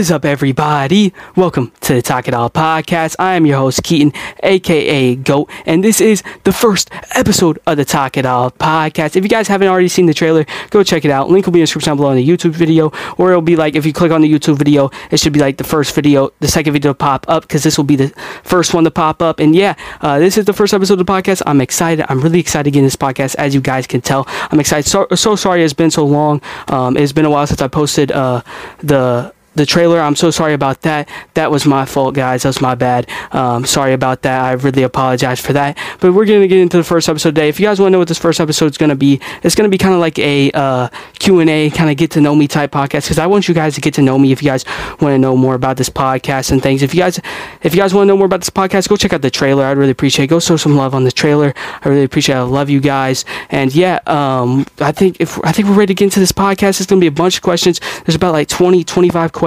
is up, everybody? Welcome to the Talk It All podcast. I am your host, Keaton, aka GOAT, and this is the first episode of the Talk It All podcast. If you guys haven't already seen the trailer, go check it out. Link will be in the description below in the YouTube video, or it'll be like if you click on the YouTube video, it should be like the first video, the second video pop up, because this will be the first one to pop up. And yeah, uh, this is the first episode of the podcast. I'm excited. I'm really excited to get in this podcast, as you guys can tell. I'm excited. So, so sorry it's been so long. Um, it's been a while since I posted uh, the the trailer. I'm so sorry about that. That was my fault, guys. That's my bad. Um, sorry about that. I really apologize for that. But we're going to get into the first episode today. If you guys want to know what this first episode is going to be, it's going to be kind of like a uh, Q&A, kind of get to know me type podcast because I want you guys to get to know me if you guys want to know more about this podcast and things. If you guys if you guys want to know more about this podcast, go check out the trailer. I'd really appreciate it. Go show some love on the trailer. I really appreciate it. I love you guys. And yeah, um, I think if I think we're ready to get into this podcast. It's going to be a bunch of questions. There's about like 20, 25 questions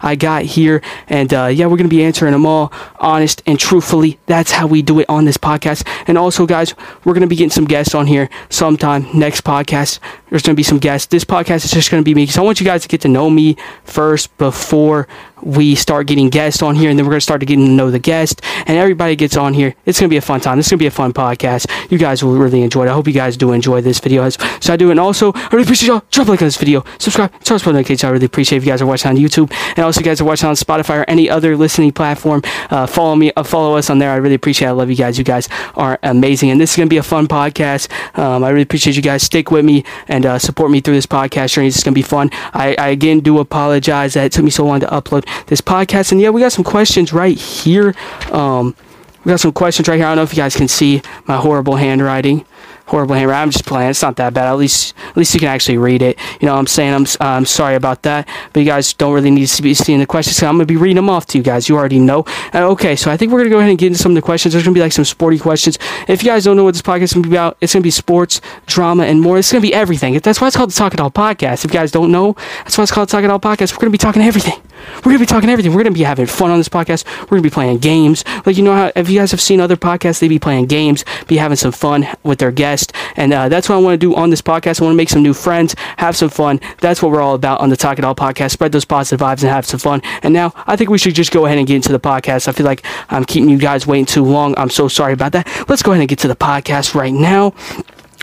I got here. And uh, yeah, we're going to be answering them all honest and truthfully. That's how we do it on this podcast. And also, guys, we're going to be getting some guests on here sometime next podcast. There's going to be some guests. This podcast is just going to be me because I want you guys to get to know me first before we start getting guests on here, and then we're going to start to getting to know the guest, and everybody gets on here. It's going to be a fun time. This is going to be a fun podcast. You guys will really enjoy it. I hope you guys do enjoy this video. as So I do, and also I really appreciate y'all. Drop a like on this video, subscribe, turn on notifications. I really appreciate if you guys are watching on YouTube, and also you guys are watching on Spotify or any other listening platform. Uh, follow me, uh, follow us on there. I really appreciate. it. I love you guys. You guys are amazing, and this is going to be a fun podcast. Um, I really appreciate you guys. Stick with me and uh, support me through this podcast journey. It's going to be fun. I, I again do apologize that it took me so long to upload this podcast. And yeah, we got some questions right here. Um, we got some questions right here. I don't know if you guys can see my horrible handwriting. Horrible handwriting. I'm just playing. It's not that bad. At least, at least you can actually read it. You know what I'm saying? I'm, I'm sorry about that. But you guys don't really need to be seeing the questions. So I'm going to be reading them off to you guys. You already know. Uh, okay, so I think we're going to go ahead and get into some of the questions. There's going to be like some sporty questions. If you guys don't know what this podcast is going to be about, it's going to be sports, drama, and more. It's going to be everything. That's why it's called the Talk It All Podcast. If you guys don't know, that's why it's called the Talk It All Podcast. We're going to be talking everything. We're gonna be talking everything. We're gonna be having fun on this podcast. We're gonna be playing games. Like you know how if you guys have seen other podcasts, they be playing games, be having some fun with their guest, and uh, that's what I want to do on this podcast. I want to make some new friends, have some fun. That's what we're all about on the Talk It All podcast. Spread those positive vibes and have some fun. And now I think we should just go ahead and get into the podcast. I feel like I'm keeping you guys waiting too long. I'm so sorry about that. Let's go ahead and get to the podcast right now.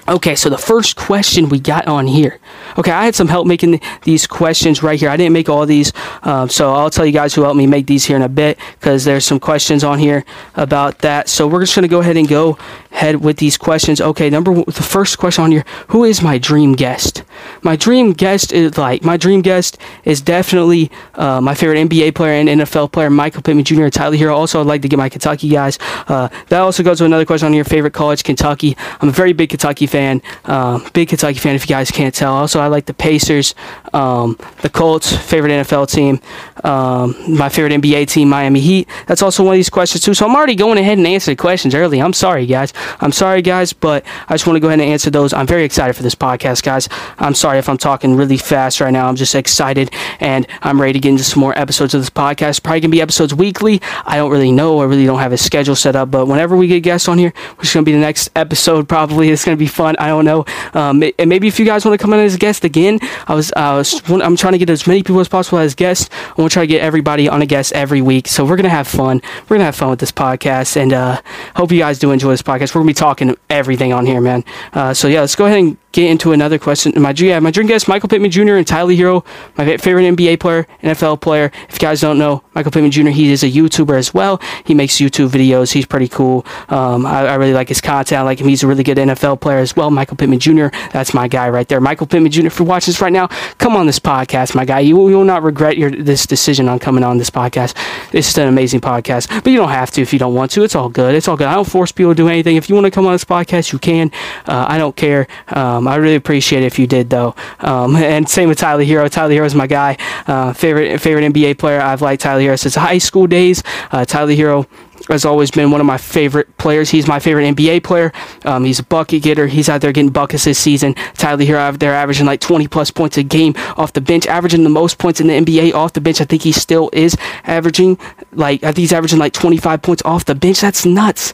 Okay, so the first question we got on here. Okay, I had some help making these questions right here. I didn't make all these, um, so I'll tell you guys who helped me make these here in a bit because there's some questions on here about that. So we're just going to go ahead and go ahead with these questions. Okay, number one, the first question on here Who is my dream guest? My dream guest is like, my dream guest is definitely uh, my favorite NBA player and NFL player, Michael Pittman Jr. and Tyler Herro. Also, I'd like to get my Kentucky guys. Uh, that also goes to another question on your favorite college, Kentucky. I'm a very big Kentucky fan, uh, big Kentucky fan if you guys can't tell. Also, I like the Pacers, um, the Colts, favorite NFL team, um, my favorite NBA team, Miami Heat. That's also one of these questions too. So I'm already going ahead and answering questions early. I'm sorry, guys. I'm sorry, guys, but I just want to go ahead and answer those. I'm very excited for this podcast, guys. I'm sorry if I'm talking really fast right now. I'm just excited and I'm ready to get into some more episodes of this podcast. Probably gonna be episodes weekly. I don't really know. I really don't have a schedule set up, but whenever we get guests on here, which is gonna be the next episode, probably it's gonna be fun. I don't know. Um, and maybe if you guys want to come in as a guest again, I was, I was, I'm trying to get as many people as possible as guests. I want to try to get everybody on a guest every week. So we're gonna have fun. We're gonna have fun with this podcast, and uh, hope you guys do enjoy this podcast. We're gonna be talking everything on here, man. Uh, so yeah, let's go ahead and get into another question. My yeah, my dream guest, Michael Pittman Jr. and Tyler Herro, my favorite NBA player, NFL player. If you guys don't know, Michael Pittman Jr. He is a YouTuber as well. He makes YouTube videos. He's pretty cool. Um, I, I, really like his content. I like him. He's a really good NFL player as well. Michael Pittman Jr. That's my guy right there. Michael Pittman Jr. If you're watching this right now, come on this podcast, my guy. You, you will not regret your this decision on coming on this podcast. This is an amazing podcast, but you don't have to if you don't want to. It's all good. It's all good. I don't force people to do anything. If you want to come on this podcast, you can. Uh, I don't care. Um, I really appreciate it if you did, though. Um, and same with Tyler Herro. Tyler Herro is my guy. Uh, favorite favorite NBA player. I've liked Tyler Herro since high school days. Uh, Tyler Herro has always been one of my favorite players. He's my favorite NBA player. Um, he's a bucket getter. He's out there getting buckets this season. Tyler Herro, they're averaging like 20 plus points a game off the bench, averaging the most points in the NBA off the bench. I think he still is averaging like I think he's averaging like 25 points off the bench. That's nuts.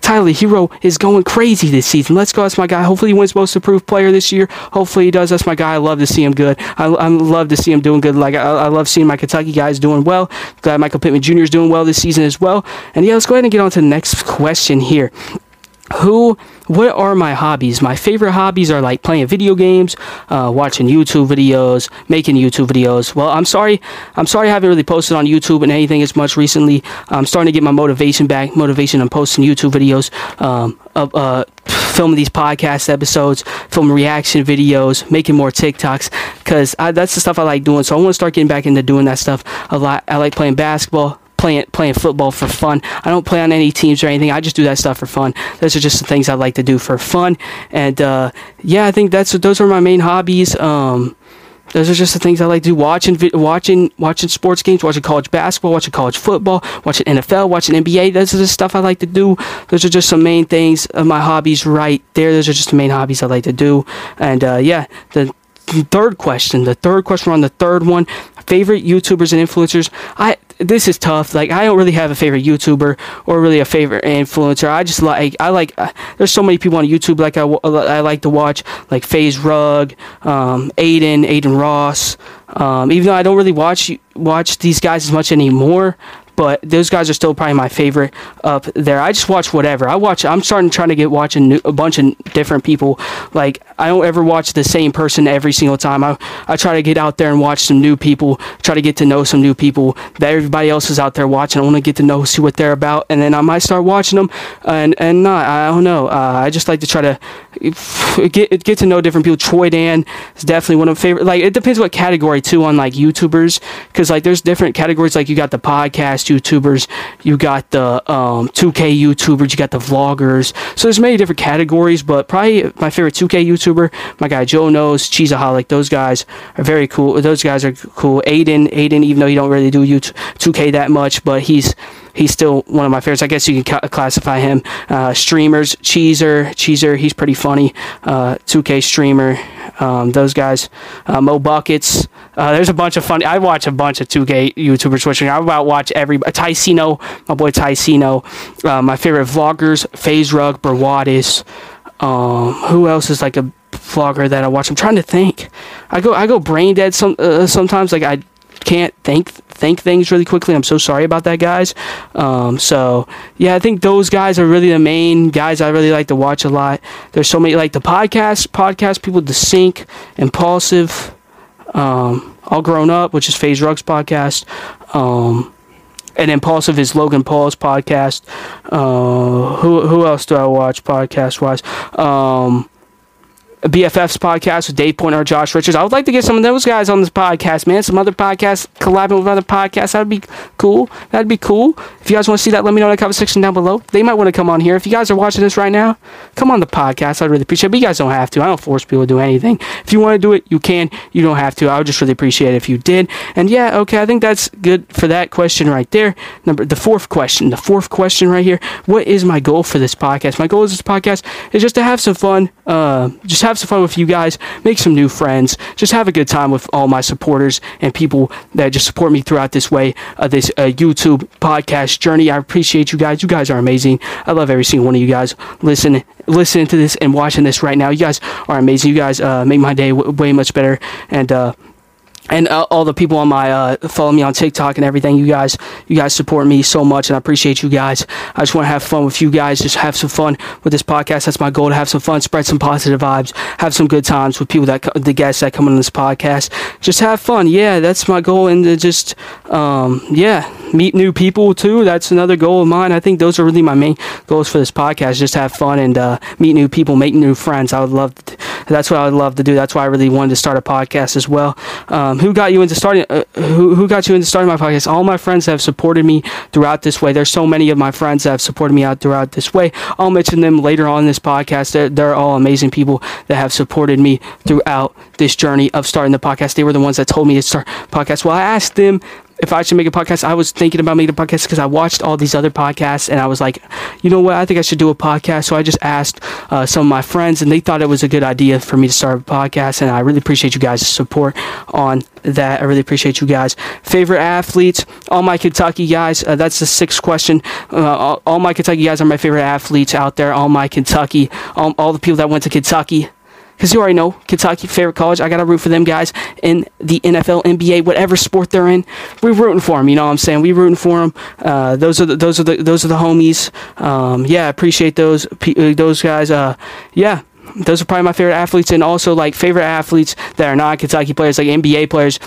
Tyler Herro is going crazy this season. Let's go. That's my guy. Hopefully, he wins Most Improved Player this year. Hopefully, he does. That's my guy. I love to see him good. I, I love to see him doing good. Like I, I love seeing my Kentucky guys doing well. Glad Michael Pittman Jr. is doing well this season as well. And yeah, let's go ahead and get on to the next question here who what are my hobbies? My favorite hobbies are like playing video games uh, watching youtube videos making youtube videos. Well i'm sorry i'm sorry i haven't really posted on youtube and anything as much recently. I'm starting to get my motivation back motivation on posting youtube videos um, of, uh, filming these podcast episodes filming reaction videos making more tiktoks because that's the stuff i like doing. So i want to start getting back into doing that stuff a lot. I like playing basketball playing playing football for fun. I don't play on any teams or anything. I just do that stuff for fun. Those are just the things I like to do for fun. And uh, yeah, I think that's those are my main hobbies. Um, those are just the things I like to do. Watching, watching, watching sports games, watching college basketball, watching college football, watching NFL, watching NBA. Those are the stuff I like to do. Those are just some main things of my hobbies right there. Those are just the main hobbies I like to do. And uh, yeah, the third question, the third question on the third one, favorite YouTubers and influencers. I this is tough. Like I don't really have a favorite YouTuber or really a favorite influencer. I just like I like. Uh, there's so many people on YouTube like I, I like to watch like FaZe Rug, um, Adin, Adin Ross. Um, even though I don't really watch watch these guys as much anymore, but those guys are still probably my favorite up there. I just watch whatever. I watch. I'm starting trying to get watching new, a bunch of different people. Like I don't ever watch the same person every single time. I I try to get out there and watch some new people. Try to get to know some new people that everybody else is out there watching. I want to get to know see what they're about, and then I might start watching them. And and not. I don't know. Uh, I just like to try to get get to know different people. Troydan is definitely one of my favorite. Like it depends what category too on like YouTubers because like there's different categories. Like you got the podcast YouTubers, you got the um, 2K YouTubers, you got the vloggers. So there's many different categories, but probably my favorite 2K YouTuber, my guy Joe knows, Cheesaholic. Those guys are very cool. Those guys are cool. Adin, Adin, even though he don't really do YouTube 2K that much, but he's he's still one of my favorites. I guess you can ca- classify him. Uh, streamers, Cheezer, Cheezer, he's pretty funny. Uh, 2K streamer, um, those guys. Uh, Mo Buckets. Uh, there's a bunch of funny. I watch a bunch of 2K YouTubers switching. I about watch every Tycino, my boy Tycino. Uh, my favorite vloggers: FaZe Rug, Brawadis. Um, who else is like a vlogger that I watch? I'm trying to think. I go I go brain dead some uh, sometimes. Like I can't think think things really quickly. I'm so sorry about that, guys. Um, so yeah, I think those guys are really the main guys I really like to watch a lot. There's so many like the podcast podcast people, the Sync, Impulsive, um, All Grown Up, which is FaZe Rug's podcast. Um, and Impulsive is Logan Paul's podcast. Uh, who who else do I watch podcast wise? Um, BFF's podcast with Dave Portnoy, Josh Richards. I would like to get some of those guys on this podcast, man. Some other podcasts collabing with other podcasts. That'd be cool. That'd be cool. If you guys want to see that, let me know in the comment section down below. They might want to come on here. If you guys are watching this right now, come on the podcast. I'd really appreciate it. But you guys don't have to. I don't force people to do anything. If you want to do it, you can. You don't have to. I would just really appreciate it if you did. And yeah, okay, I think that's good for that question right there. Number the fourth question. The fourth question right here. What is my goal for this podcast? My goal is this podcast is just to have some fun. Uh, just have some fun with you guys, make some new friends, just have a good time with all my supporters and people that just support me throughout this way, uh, this uh, YouTube podcast journey. I appreciate you guys. You guys are amazing. I love every single one of you guys listening, listening to this and watching this right now. You guys are amazing. You guys uh, make my day w- way much better. And uh, and uh, all the people on my uh, follow me on TikTok and everything. You guys, you guys support me so much, and I appreciate you guys. I just want to have fun with you guys. Just have some fun with this podcast. That's my goal to have some fun, spread some positive vibes, have some good times with people that the guests that come on this podcast. Just have fun. Yeah, that's my goal, and to just um, yeah, meet new people too. That's another goal of mine. I think those are really my main goals for this podcast. Just have fun and uh, meet new people, make new friends. I would love. To, that's what I would love to do. That's why I really wanted to start a podcast as well. Um, who got you into starting? Uh, who who got you into starting my podcast? All my friends have supported me throughout this way. There's so many of my friends that have supported me out throughout this way. I'll mention them later on in this podcast. They're, they're all amazing people that have supported me throughout this journey of starting the podcast. They were the ones that told me to start podcast. Well, I asked them if I should make a podcast, I was thinking about making a podcast because I watched all these other podcasts and I was like, you know what, I think I should do a podcast. So I just asked uh, some of my friends and they thought it was a good idea for me to start a podcast. And I really appreciate you guys' support on that. I really appreciate you guys. Favorite athletes? All my Kentucky guys. Uh, that's the sixth question. Uh, all, all, my Kentucky guys are my favorite athletes out there. All my Kentucky, all, all the people that went to Kentucky because you already know Kentucky, favorite college. I got to root for them guys in the NFL, NBA, whatever sport they're in. We're rooting for them. You know what I'm saying? We're rooting for them. Uh, those are the, those are the those are the homies. Um, yeah, I appreciate those uh, those guys. Uh, yeah. Those are probably my favorite athletes, and also like favorite athletes that are not Kentucky players, like NBA players.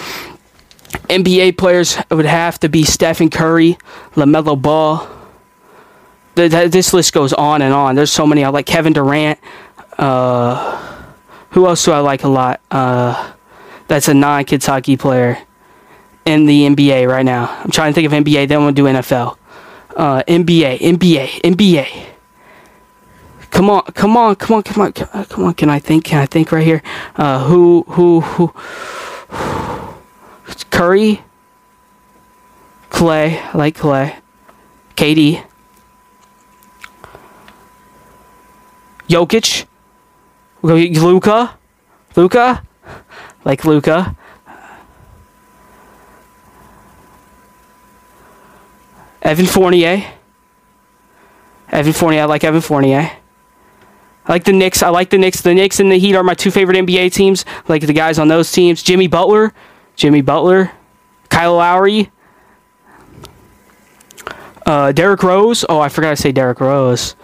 NBA players would have to be Stephen Curry, LaMelo Ball. This list goes on and on. There's so many. I like Kevin Durant. Uh, who else do I like a lot? Uh, that's a non Kentucky player in the NBA right now. I'm trying to think of NBA, then we'll do NFL. Uh, NBA, NBA, NBA. Come on, come on, come on, come on, come on. Can I think? Can I think right here? Uh, who, who, who? Curry, Klay. I like Klay. KD. Jokic. Luka, Luka, like Luka. Evan Fournier. Evan Fournier. I like Evan Fournier. I like the Knicks. I like the Knicks. The Knicks and the Heat are my two favorite NBA teams. I like the guys on those teams. Jimmy Butler. Jimmy Butler. Kyle Lowry. Uh, Derrick Rose. Oh, I forgot to say Derrick Rose.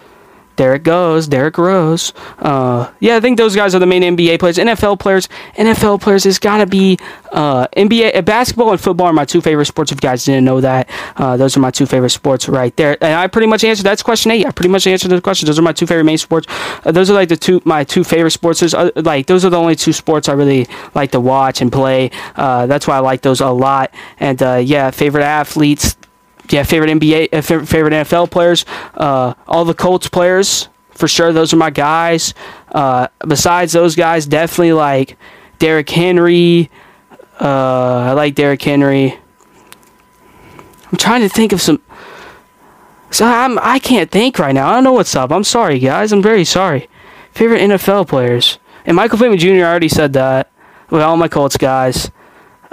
There it goes, Derrick Rose. Uh, yeah, I think those guys are the main NBA players. NFL players, NFL players has got to be uh, NBA. Uh, basketball and football are my two favorite sports. If you guys didn't know that, uh, those are my two favorite sports right there. And I pretty much answered that's question eight. I pretty much answered the question. Those are my two favorite main sports. Uh, those are like the two my two favorite sports. There's, uh, like those are the only two sports I really like to watch and play. that's why I like those a lot. And yeah, favorite athletes yeah, favorite NBA, uh, favorite NFL players, uh, all the Colts players for sure. Those are my guys. Uh, besides those guys, definitely like Derrick Henry. Uh, I like Derrick Henry. I'm trying to think of some. So I'm I can't think right now. I don't know what's up. I'm sorry, guys. I'm very sorry. Favorite NFL players and Michael Pittman Jr. already said that with all my Colts guys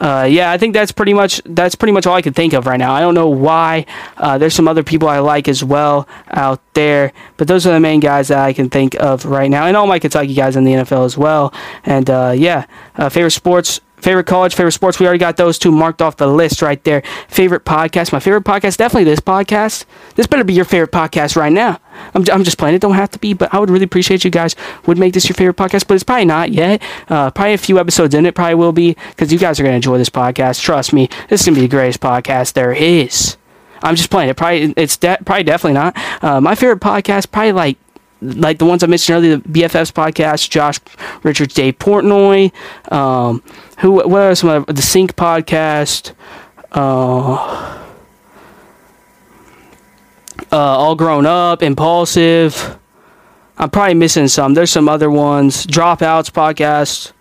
uh, yeah, I think that's pretty much that's pretty much all I can think of right now. I don't know why. Uh, there's some other people I like as well out there, but those are the main guys that I can think of right now, and all my Kentucky guys in the NFL as well. And uh, yeah, uh, favorite sports Favorite college, favorite sports. We already got those two marked off the list right there. Favorite podcast. My favorite podcast, definitely this podcast. This better be your favorite podcast right now. I'm, I'm just playing. It don't have to be, but I would really appreciate you guys would make this your favorite podcast. But it's probably not yet. Uh, probably a few episodes in it probably will be because you guys are gonna enjoy this podcast. Trust me, this is gonna be the greatest podcast there is. I'm just playing it. Probably it's de- probably definitely not. Uh, my favorite podcast, probably like like the ones I mentioned earlier, the BFFs podcast, Josh Richards, Dave Portnoy, um, who what are some of the Sync podcast, uh, uh, All Grown Up, Impulsive. I'm probably missing some. There's some other ones. Dropouts podcast.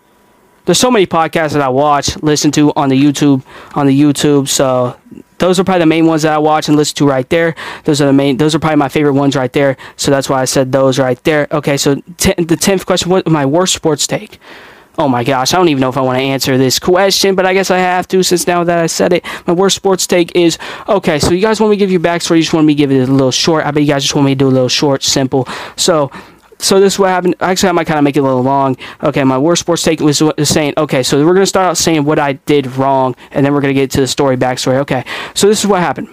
There's so many podcasts that I watch, listen to on the YouTube, on the YouTube. So those are probably the main ones that I watch and listen to right there. Those are the main. Those are probably my favorite ones right there. So that's why I said those right there. Okay, so t- the tenth question: What my worst sports take? Oh my gosh, I don't even know if I want to answer this question, but I guess I have to since now that I said it. My worst sports take is okay. So you guys want me to give you backstory? You just want me to give it a little short. I bet you guys just want me to do a little short, simple. So so this is what happened. Actually, I might kind of make it a little long. Okay, my worst sports take was saying, okay, so we're going to start out saying what I did wrong, and then we're going to get to the story backstory. Okay, so this is what happened.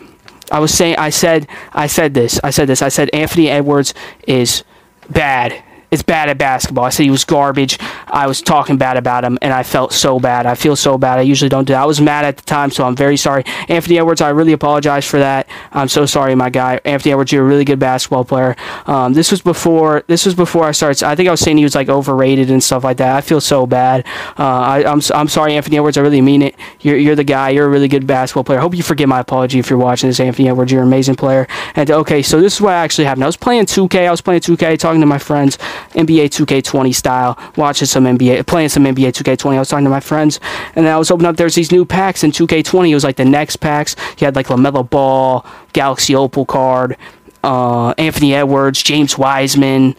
I was saying, I said, I said this, I said this, I said Anthony Edwards is bad It's bad at basketball. I said he was garbage. I was talking bad about him, and I felt so bad. I feel so bad. I usually don't do that. I was mad at the time, so I'm very sorry. Anthony Edwards, I really apologize for that. I'm so sorry, my guy. Anthony Edwards, you're a really good basketball player. Um, this was before. This was before I started. I think I was saying he was like overrated and stuff like that. I feel so bad. Uh, I, am I'm, I'm sorry, Anthony Edwards. I really mean it. You're you're the guy. You're a really good basketball player. I hope you forget my apology if you're watching this, Anthony Edwards. You're an amazing player. And okay, so this is what actually happened. I was playing 2K. I was playing 2K, talking to my friends, NBA 2K 20 style, watching some some NBA, playing some NBA 2K20. I was talking to my friends, and then I was opening up. There's these new packs in 2K20. It was like the next packs. You had like LaMelo Ball, Galaxy Opal card, uh, Anthony Edwards, James Wiseman,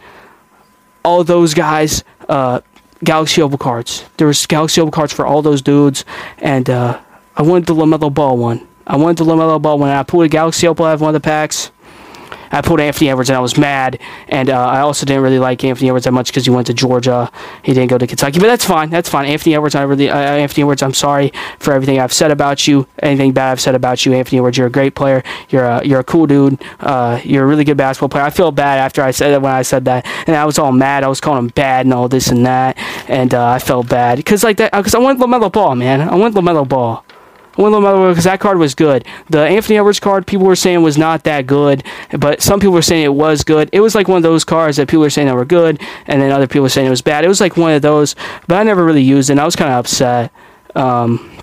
all those guys. Uh, Galaxy Opal cards. There was Galaxy Opal cards for all those dudes, and uh, I wanted the LaMelo Ball one. I wanted the LaMelo Ball one. I pulled a Galaxy Opal out of one of the packs. I pulled Anthony Edwards and I was mad. And uh, I also didn't really like Anthony Edwards that much because he went to Georgia. He didn't go to Kentucky, but that's fine. That's fine. Anthony Edwards, I really, uh, Anthony Edwards, I'm sorry for everything I've said about you. Anything bad I've said about you, Anthony Edwards. You're a great player. You're a you're a cool dude. Uh, you're a really good basketball player. I feel bad after I said that when I said that, and I was all mad. I was calling him bad and all this and that, and uh, I felt bad because like that because I want LaMelo Ball, man. I want LaMelo Ball. One because that card was good. The Anthony Edwards card, people were saying was not that good, but some people were saying it was good. It was like one of those cards that people were saying that were good, and then other people were saying it was bad. It was like one of those, but I never really used it. and I was kind of upset. Um,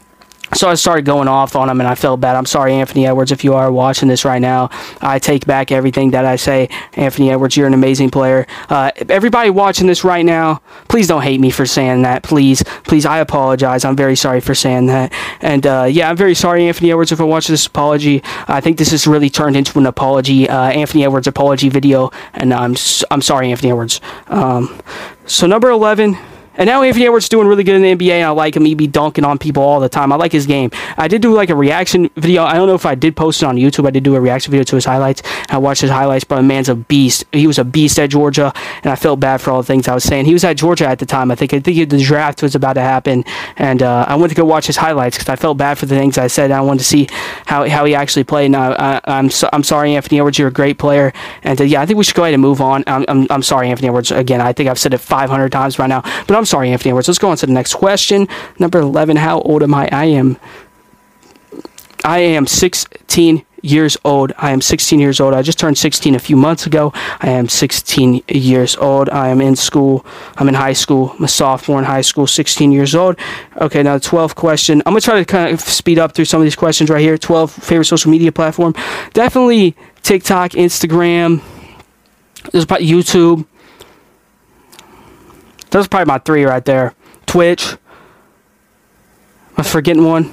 so I started going off on him, and I felt bad. I'm sorry, Anthony Edwards, if you are watching this right now. I take back everything that I say. Anthony Edwards, you're an amazing player. Uh, everybody watching this right now, please don't hate me for saying that. Please, please, I apologize. I'm very sorry for saying that. And uh, yeah, I'm very sorry, Anthony Edwards, if I watch this apology. I think this has really turned into an apology, uh, Anthony Edwards apology video, and I'm I'm sorry, Anthony Edwards. Um, so number 11. And now Anthony Edwards doing really good in the NBA, and I like him. He be dunking on people all the time. I like his game. I did do like a reaction video. I don't know if I did post it on YouTube. I did do a reaction video to his highlights. I watched his highlights, but man's a beast. He was a beast at Georgia, and I felt bad for all the things I was saying. He was at Georgia at the time. I think I think the draft was about to happen, and uh, I went to go watch his highlights because I felt bad for the things I said. I wanted to see how, how he actually played. Now I, I'm so, I'm sorry, Anthony Edwards. You're a great player, and uh, yeah, I think we should go ahead and move on. I'm, I'm, I'm sorry, Anthony Edwards. Again, I think I've said it 500 times right now, but I'm sorry, Anthony Edwards. Let's go on to the next question. Number 11, how old am I? I am I am 16 years old. I am 16 years old. I just turned 16 a few months ago. I am 16 years old. I am in school. I'm in high school. I'm a sophomore in high school, 16 years old. Okay, now the 12th question. I'm going to try to kind of speed up through some of these questions right here. 12 favorite social media platform. Definitely TikTok, Instagram, there's probably YouTube. Those are probably my three right there. Twitch. I'm forgetting one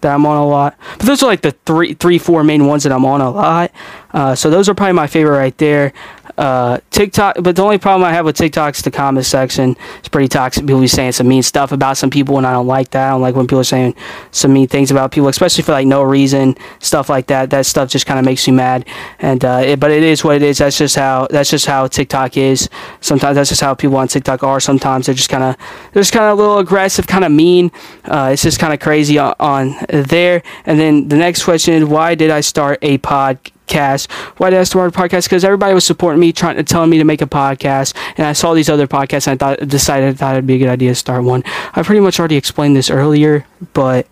that I'm on a lot. But those are like the three, three, four main ones that I'm on a lot. Uh, so those are probably my favorite right there uh, TikTok, but the only problem I have with TikTok is the comment section. It's pretty toxic. People be saying some mean stuff about some people, and I don't like that. I don't like when people are saying some mean things about people, especially for like no reason, stuff like that. That stuff just kind of makes me mad. And uh, it, but it is what it is. That's just how that's just how TikTok is. Sometimes that's just how people on TikTok are. Sometimes they're just kind of they're just kind of a little aggressive, kind of mean. Uh, it's just kind of crazy on, on there. And then the next question is, why did I start a pod? Podcast. Why did I start a podcast? Because everybody was supporting me, trying to telling me to make a podcast, and I saw these other podcasts, and I thought decided I thought it'd be a good idea to start one. I pretty much already explained this earlier, but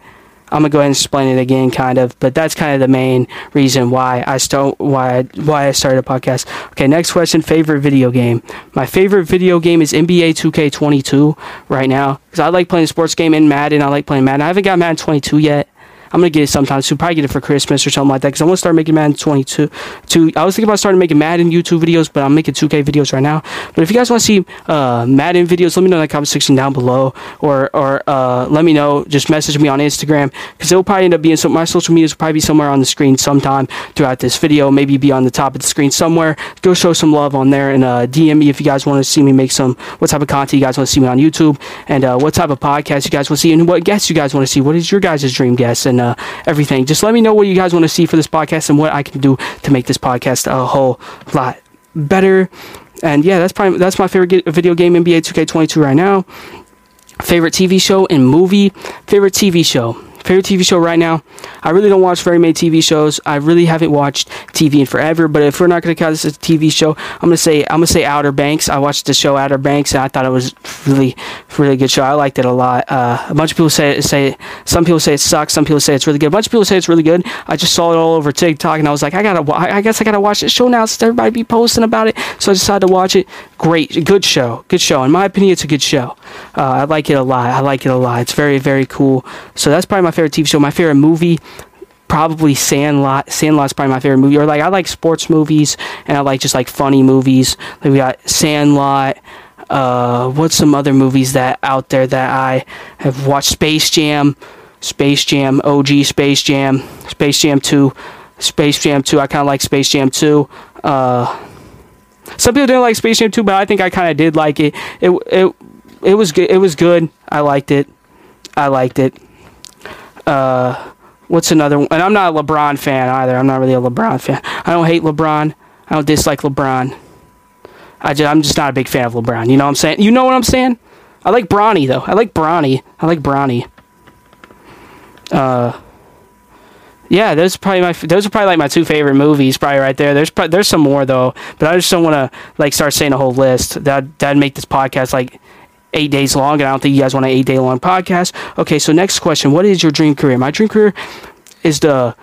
I'm gonna go ahead and explain it again, kind of. But that's kind of the main reason why I start why I, why I started a podcast. Okay, next question: favorite video game. My favorite video game is NBA 2K22 right now because I like playing sports game in Madden. I like playing Madden. I haven't got Madden 22 yet. I'm gonna get it sometime soon. Probably get it for Christmas or something like that. Because I want to start making Madden 22. Two. I was thinking about starting making Madden YouTube videos, but I'm making 2K videos right now. But if you guys want to see uh, Madden videos, let me know in the comment section down below, or or uh, let me know. Just message me on Instagram because it will probably end up being. My social medias will probably be somewhere on the screen sometime throughout this video. Maybe be on the top of the screen somewhere. Go show some love on there and uh, DM me if you guys want to see me make some. What type of content you guys want to see me on YouTube, and uh, what type of podcast you guys want to see, and what guests you guys want to see. What is your guys' dream guest and uh, everything. Just let me know what you guys want to see for this podcast and what I can do to make this podcast a whole lot better. And yeah, that's probably that's my favorite video game, NBA 2K22 right now. Favorite TV show and movie. Favorite TV show favorite TV show right now. I really don't watch very many TV shows. I really haven't watched TV in forever. But if we're not going to count this as a TV show, I'm to say I'm going to say Outer Banks. I watched the show Outer Banks, and I thought it was really, really good show. I liked it a lot. Uh, a bunch of people say say some people say it sucks. Some people say it's really good. A bunch of people say it's really good. I just saw it all over TikTok, and I was like, I gotta. I guess I gotta watch this show now since everybody be posting about it. So I decided to watch it. Great, good show, good show. In my opinion, it's a good show. Uh, I like it a lot. I like it a lot. It's very, very cool. So that's probably my favorite TV show. My favorite movie, probably Sandlot. Sandlot's probably my favorite movie. Or like I like sports movies and I like just like funny movies. Like we got Sandlot. Uh, what's some other movies that out there that I have watched? Space Jam, Space Jam, OG Space Jam, Space Jam 2, Space Jam 2. I kind of like Space Jam 2. Uh, some people didn't like Space Jam 2, but I think I kind of did like it. It it it was good. It was good. I liked it. I liked it. Uh, what's another one? And I'm not a LeBron fan either. I'm not really a LeBron fan. I don't hate LeBron. I don't dislike LeBron. I just, I'm just not a big fan of LeBron. You know what I'm saying? You know what I'm saying? I like Bronny though. I like Bronny. I like Bronny. Uh, yeah, those are probably my those are probably like my two favorite movies, probably right there. There's there's some more though, but I just don't want to like start saying a whole list. That that'd make this podcast like eight days long, and I don't think you guys want an eight day long podcast. Okay, so next question: What is your dream career? My dream career is the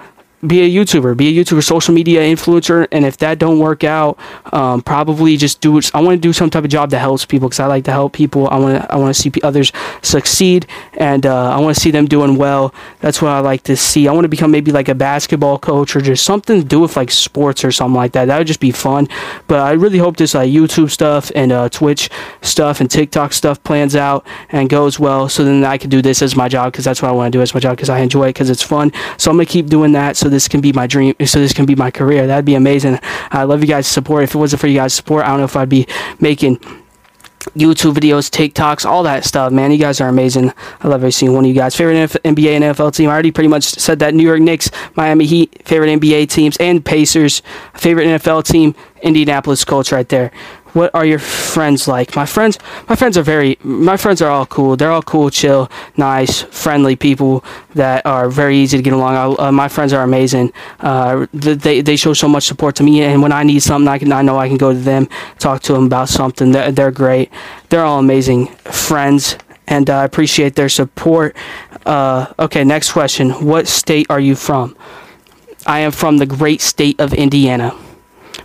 be a YouTuber, be a YouTuber, social media influencer, and if that don't work out, um, probably just do. I want to do some type of job that helps people because I like to help people. I want to I want to see others succeed, and uh, I want to see them doing well. That's what I like to see. I want to become maybe like a basketball coach or just something to do with like sports or something like that. That would just be fun. But I really hope this like YouTube stuff and uh, Twitch stuff and TikTok stuff plans out and goes well, so then I can do this as my job because that's what I want to do as my job because I enjoy it because it's fun. So I'm gonna keep doing that. So this can be my dream. So this can be my career. That'd be amazing. I love you guys' support. If it wasn't for you guys' support, I don't know if I'd be making YouTube videos, TikToks, all that stuff, man. You guys are amazing. I love every single one of you guys. Favorite NBA and NFL team? I already pretty much said that. New York Knicks, Miami Heat, favorite NBA teams, and Pacers. Favorite NFL team, Indianapolis Colts, right there what are your friends like? My friends, my friends are very, my friends are all cool. They're all cool, chill, nice, friendly people that are very easy to get along. Uh, my friends are amazing. Uh, they they show so much support to me, and when I need something, I can I know I can go to them, talk to them about something. They're, they're great. They're all amazing friends, and I uh, appreciate their support. Uh, okay, next question. What state are you from? I am from the great state of Indiana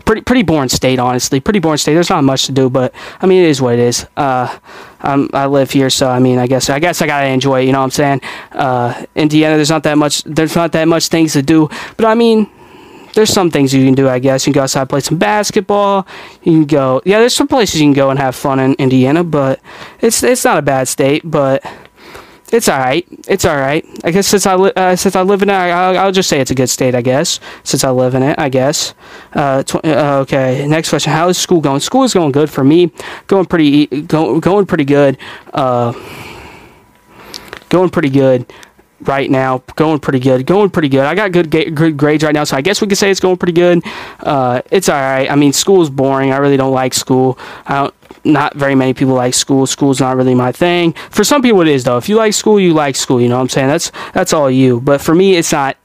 pretty pretty boring state, honestly. Pretty boring state. There's not much to do, but I mean, it is what it is. Uh, I live here, so I mean, I guess I guess I gotta enjoy it. You know what I'm saying? Uh, Indiana, there's not that much. There's not that much things to do, but I mean. There's some things you can do, I guess. You can go outside, play some basketball. You can go, yeah. There's some places you can go and have fun in Indiana, but it's it's not a bad state. But it's all right. It's all right. I guess since I li- uh, since I live in it, I'll, I'll, just say it's a good state. I guess since I live in it, I guess. Uh, tw- uh, okay. Next question: How is school going? School is going good for me. Going pretty go- going pretty good. Uh, going pretty good right now. Going pretty good. Going pretty good. I got good, ga- good grades right now, so I guess we could say it's going pretty good. Uh, it's all right. I mean, school's boring. I really don't like school. I don't. Not very many people like school. School's not really my thing. For some people, it is though. If you like school, you like school. You know what I'm saying? That's that's all you. But for me, it's not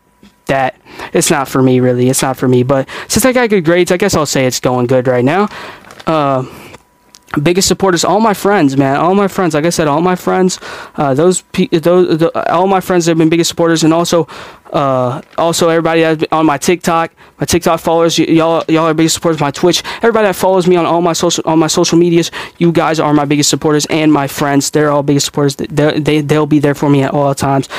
that it's not for me really it's not for me but since i got good grades i guess i'll say it's going good right now uh, biggest supporters all my friends man all my friends like i said all my friends uh, those those the, all my friends have been biggest supporters and also uh, also everybody that's on my tiktok my tiktok followers y'all y'all are biggest supporters my twitch everybody that follows me on all my social on my social medias you guys are my biggest supporters and my friends they're all biggest supporters they, they, they'll be there for me at all times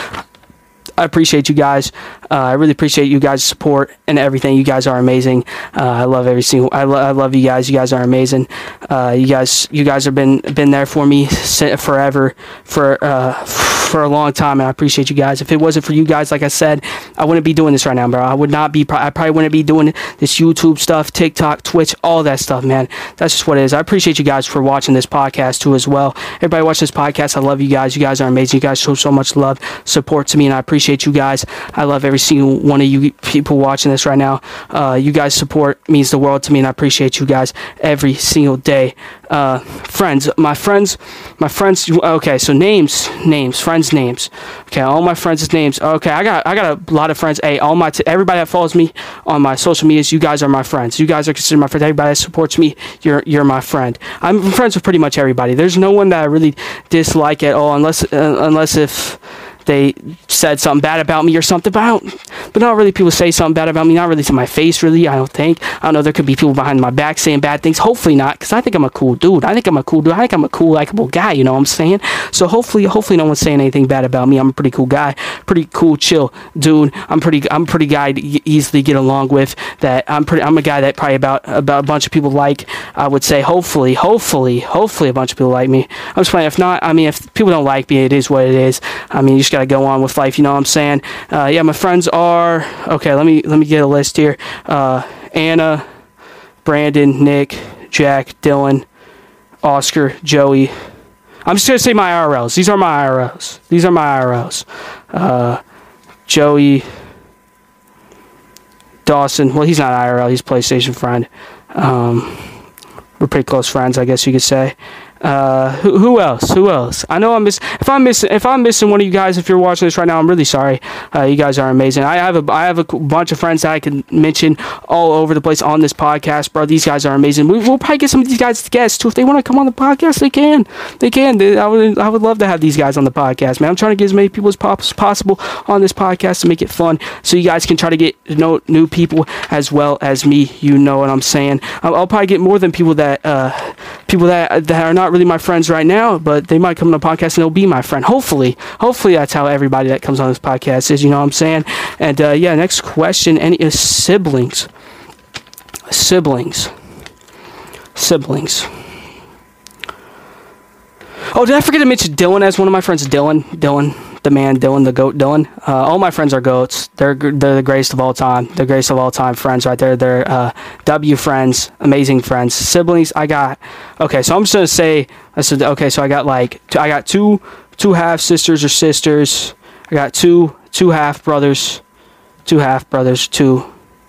I appreciate you guys. Uh, I really appreciate you guys' support and everything. You guys are amazing. Uh, I love every single. I, lo- I love you guys. You guys are amazing. Uh, you guys, you guys have been been there for me forever, for uh, for a long time, and I appreciate you guys. If it wasn't for you guys, like I said, I wouldn't be doing this right now, bro. I would not be. I probably wouldn't be doing this YouTube stuff, TikTok, Twitch, all that stuff, man. That's just what it is. I appreciate you guys for watching this podcast too, as well. Everybody watch this podcast. I love you guys. You guys are amazing. You guys show so much love, support to me, and I appreciate appreciate you guys. I love every single one of you people watching this right now. Uh, you guys' support means the world to me, and I appreciate you guys every single day. Uh, friends, my friends, my friends. Okay, so names, names, friends' names. Okay, all my friends' names. Okay, I got, I got a lot of friends. Hey, all my, t- everybody that follows me on my social medias, you guys are my friends. You guys are considered my friends. Everybody that supports me, you're, you're my friend. I'm friends with pretty much everybody. There's no one that I really dislike at all, unless, uh, unless if they said something bad about me or something. But I don't, but not really people say something bad about me. Not really to my face, really. I don't think. I don't know. There could be people behind my back saying bad things. Hopefully not, because I think I'm a cool dude. I think I'm a cool dude. I think I'm a cool, likable guy. You know what I'm saying? So hopefully, hopefully, no one's saying anything bad about me. I'm a pretty cool guy, pretty cool, chill dude. I'm pretty, I'm pretty guy to easily get along with. That I'm pretty. I'm a guy that probably about about a bunch of people like. I would say hopefully, hopefully, hopefully a bunch of people like me. I'm just playing. If not, I mean, if people don't like me, it is what it is. I mean, you just gotta go on with life. You know what I'm saying? Uh, yeah, my friends are okay. Let me let me get a list here. Uh, Anna, Brandon, Nick, Jack, Dylan, Oscar, Joey. I'm just gonna say my IRLs. These are my IRLs. These are my IRLs. Uh, Joey, Dawson. Well, he's not IRL. He's PlayStation friend. Um, we're pretty close friends, I guess you could say. Uh, who, who else? Who else? I know I'm miss. If I'm missing, if I'm missing one of you guys, if you're watching this right now, I'm really sorry. Uh, you guys are amazing. I have a, I have a bunch of friends that I can mention all over the place on this podcast, bro. These guys are amazing. We, will probably get some of these guys to guests too. If they want to come on the podcast, they can. They can. They, I would, I would love to have these guys on the podcast, man. I'm trying to get as many people as possible on this podcast to make it fun, so you guys can try to get to know new people as well as me. You know what I'm saying? I'll, I'll probably get more than people that, uh, people that that are not really my friends right now, but they might come to the podcast and they'll be my friend. Hopefully, hopefully that's how everybody that comes on this podcast is. You know what I'm saying? And uh, yeah, next question: Any uh, siblings? Siblings. Siblings. Oh, did I forget to mention Dylan as one of my friends? Dylan. Dylan the man Dylan, the goat Dylan. Uh, all my friends are goats. They're they're the greatest of all time. The greatest of all time friends right there. They're uh, W friends, amazing friends. Siblings, I got. Okay, so I'm just gonna say. I said okay. So I got like I got two two half sisters or sisters. I got two two half brothers, two half brothers, two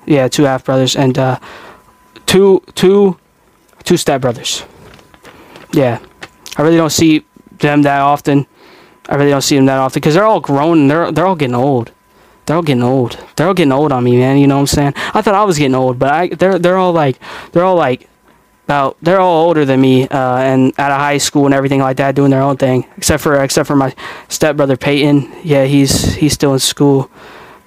yeah two half brothers, and uh, two two two step brothers. Yeah, I really don't see them that often. I really don't see them that often because they're all grown and they're they're all getting old. They're all getting old. They're all getting old on me, man. You know what I'm saying? I thought I was getting old, but I they're they're all like they're all like about they're all older than me uh, and out of high school and everything like that, doing their own thing. Except for except for my stepbrother Peyton. Yeah, he's he's still in school.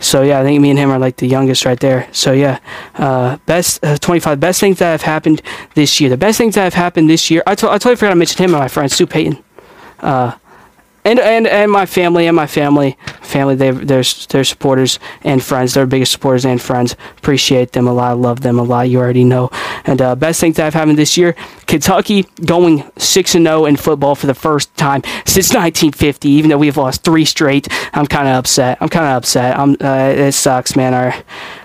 So yeah, I think me and him are like the youngest right there. So yeah, uh, best uh, 25 best things that have happened this year. The best things that have happened this year. I, to- I totally forgot to mention him and my friend Sue Peyton. Uh, and and and my family and my family family they they're they're supporters and friends. They're biggest supporters and friends. Appreciate them a lot. Love them a lot. You already know. And uh, best thing that I've happened this year Kentucky going six and zero oh in football for the first time since 1950 even though we've lost three straight. I'm kind of upset. I'm kind of upset. I'm uh, it sucks man. Our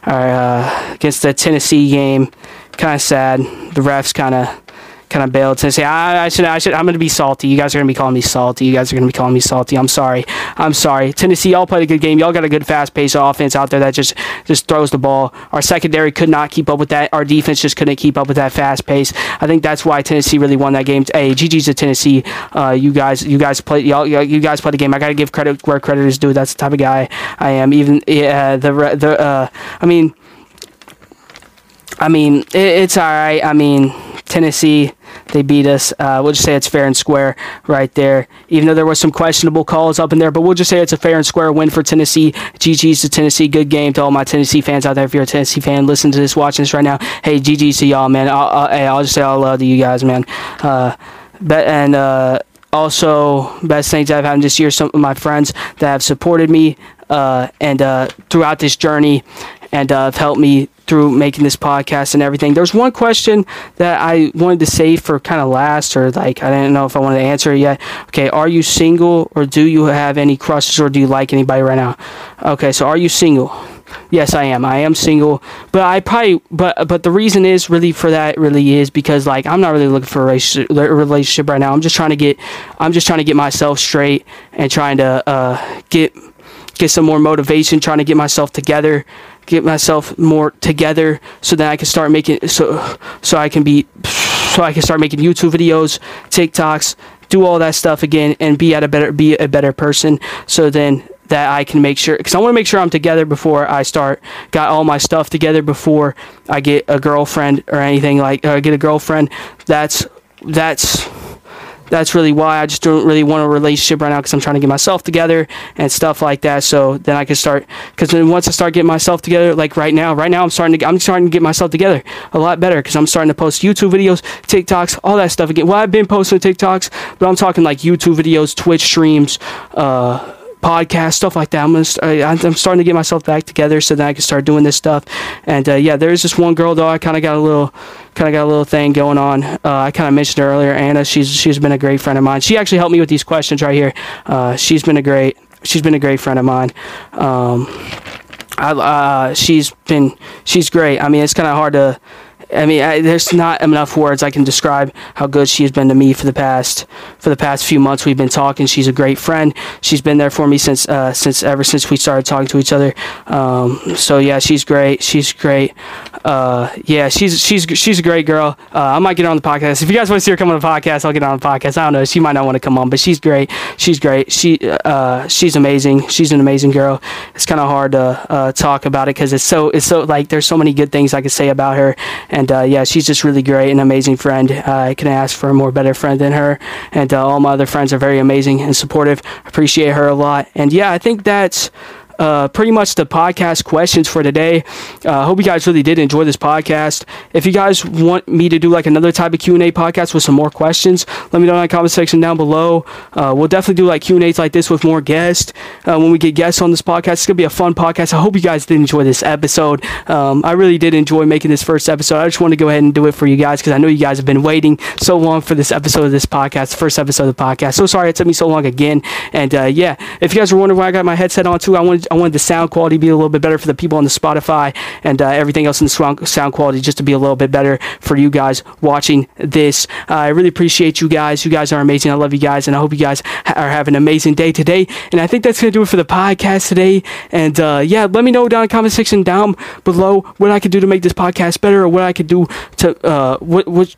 our uh, against the Tennessee game kind of sad. The refs kind of kind of bailed to say I, I should I should I'm gonna be salty. You guys are gonna be calling me salty. You guys are gonna be calling me salty. I'm sorry. I'm sorry. Tennessee, y'all played a good game. Y'all got a good fast paced offense out there that just just throws the ball. Our secondary could not keep up with that. Our defense just couldn't keep up with that fast pace. I think that's why Tennessee really won that game. Hey, GG's to Tennessee. Uh, you guys you guys played y'all you guys played the game. I gotta give credit where credit is due. That's the type of guy I am. Even the the uh, I mean. I mean, it, it's all right. I mean, Tennessee, they beat us. Uh, we'll just say it's fair and square right there. Even though there was some questionable calls up in there, but we'll just say it's a fair and square win for Tennessee. GG's to Tennessee. Good game to all my Tennessee fans out there. If you're a Tennessee fan, listen to this, watching this right now. Hey, GG's to y'all, man. I'll, I'll, hey, I'll just say all love to you guys, man. Uh, and uh, also, best things I've had this year. Some of my friends that have supported me uh, and uh, throughout this journey and uh, have helped me through making this podcast and everything. There's one question that I wanted to save for kind of last, or like I didn't know if I wanted to answer it yet. Okay, are you single, or do you have any crushes, or do you like anybody right now? Okay, so are you single? Yes, I am. I am single, but I probably but but the reason is really for that really is because like I'm not really looking for a relationship right now. I'm just trying to get I'm just trying to get myself straight and trying to uh, get get some more motivation, trying to get myself together, get myself more together, so that I can start making so so I can be so I can start making YouTube videos, TikToks, do all that stuff again, and be at a better be a better person. So then that I can make sure because I want to make sure I'm together before I start got all my stuff together before I get a girlfriend or anything like or get a girlfriend. That's that's that's really why I just don't really want a relationship right now because I'm trying to get myself together and stuff like that. So then I can start because then once I start getting myself together, like right now, right now I'm starting to I'm starting to get myself together a lot better because I'm starting to post YouTube videos, TikToks, all that stuff again. Well, I've been posting TikToks, but I'm talking like YouTube videos, Twitch streams, uh podcast stuff like that. I'm gonna st- I'm starting to get myself back together so that I can start doing this stuff. And uh, yeah, there's this one girl though. I kind of got a little kind of got a little thing going on. Uh, I kind of mentioned earlier, Anna. She's she's been a great friend of mine. She actually helped me with these questions right here. Uh, she's been a great she's been a great friend of mine. Um, I, uh, she's been she's great. I mean, it's kind of hard to I mean, I, there's not enough words I can describe how good she has been to me for the past for the past few months. We've been talking. She's a great friend. She's been there for me since uh, since ever since we started talking to each other. Um, so yeah, she's great. She's great. Uh, yeah, she's she's she's a great girl. Uh, I might get her on the podcast. If you guys want to see her come on the podcast, I'll get on the podcast. I don't know. She might not want to come on, but she's great. She's great. She uh, she's amazing. She's an amazing girl. It's kind of hard to uh, talk about it because it's so it's so like there's so many good things I could say about her. And uh, yeah, she's just really great and amazing friend. I couldn't ask for a more better friend than her. And uh, all my other friends are very amazing and supportive. Appreciate her a lot. And yeah, I think that's uh, pretty much the podcast questions for today. Uh, I uh, hope you guys really did enjoy this podcast. If you guys want me to do like another type of Q and A podcast with some more questions, let me know in the comment section down below. Uh, we'll definitely do like Q and A's like this with more guests uh, when we get guests on this podcast. It's gonna be a fun podcast. I hope you guys did enjoy this episode. Um, I really did enjoy making this first episode. I just want to go ahead and do it for you guys because I know you guys have been waiting so long for this episode of this podcast, first episode of the podcast. So sorry it took me so long again. And uh, yeah, if you guys were wondering why I got my headset on too, I wanted I wanted the sound quality to be a little bit better for the people on the Spotify and uh, everything else in the sound quality just to be a little bit better for you guys watching this. Uh, I really appreciate you guys. You guys are amazing. I love you guys, and I hope you guys ha- are having an amazing day today. And I think that's gonna do it for the podcast today. And uh, yeah, let me know down in the comment section down below what I could do to make this podcast better, or what I could do to uh, what what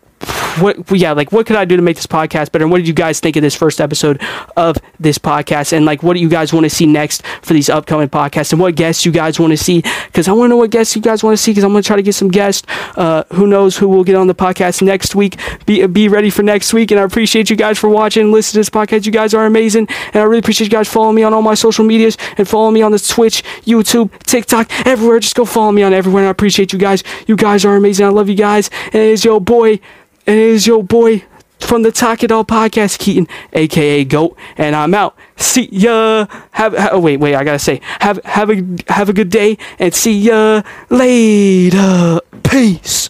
what yeah like what could i do to make this podcast better? And what did you guys think of this first episode of this podcast? And like what do you guys want to see next for these upcoming podcasts? And what guests you guys want to see? Because i want to know what guests you guys want to see because i'm going to try to get some guests. Uh, who knows who will get on the podcast next week. Be be ready for next week and i appreciate you guys for watching and listening to this podcast. You guys are amazing and i really appreciate you guys following me on all my social medias and following me on the twitch youtube tiktok everywhere. Just go follow me on everywhere and i appreciate you guys. You guys are amazing. I love you guys. And it is your boy and it is your boy from the Talk It All podcast, Keaton, aka Goat, and I'm out. See ya. Have, have oh wait, wait, I gotta say, have have a have a good day, and see ya later. Peace.